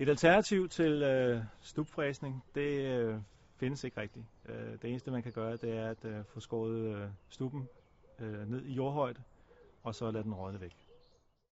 Et alternativ til øh, stupfræsning, det øh, findes ikke rigtigt. Øh, det eneste man kan gøre, det er at øh, få skåret øh, stuppen øh, ned i jordhøjde, og så lade den rådne væk.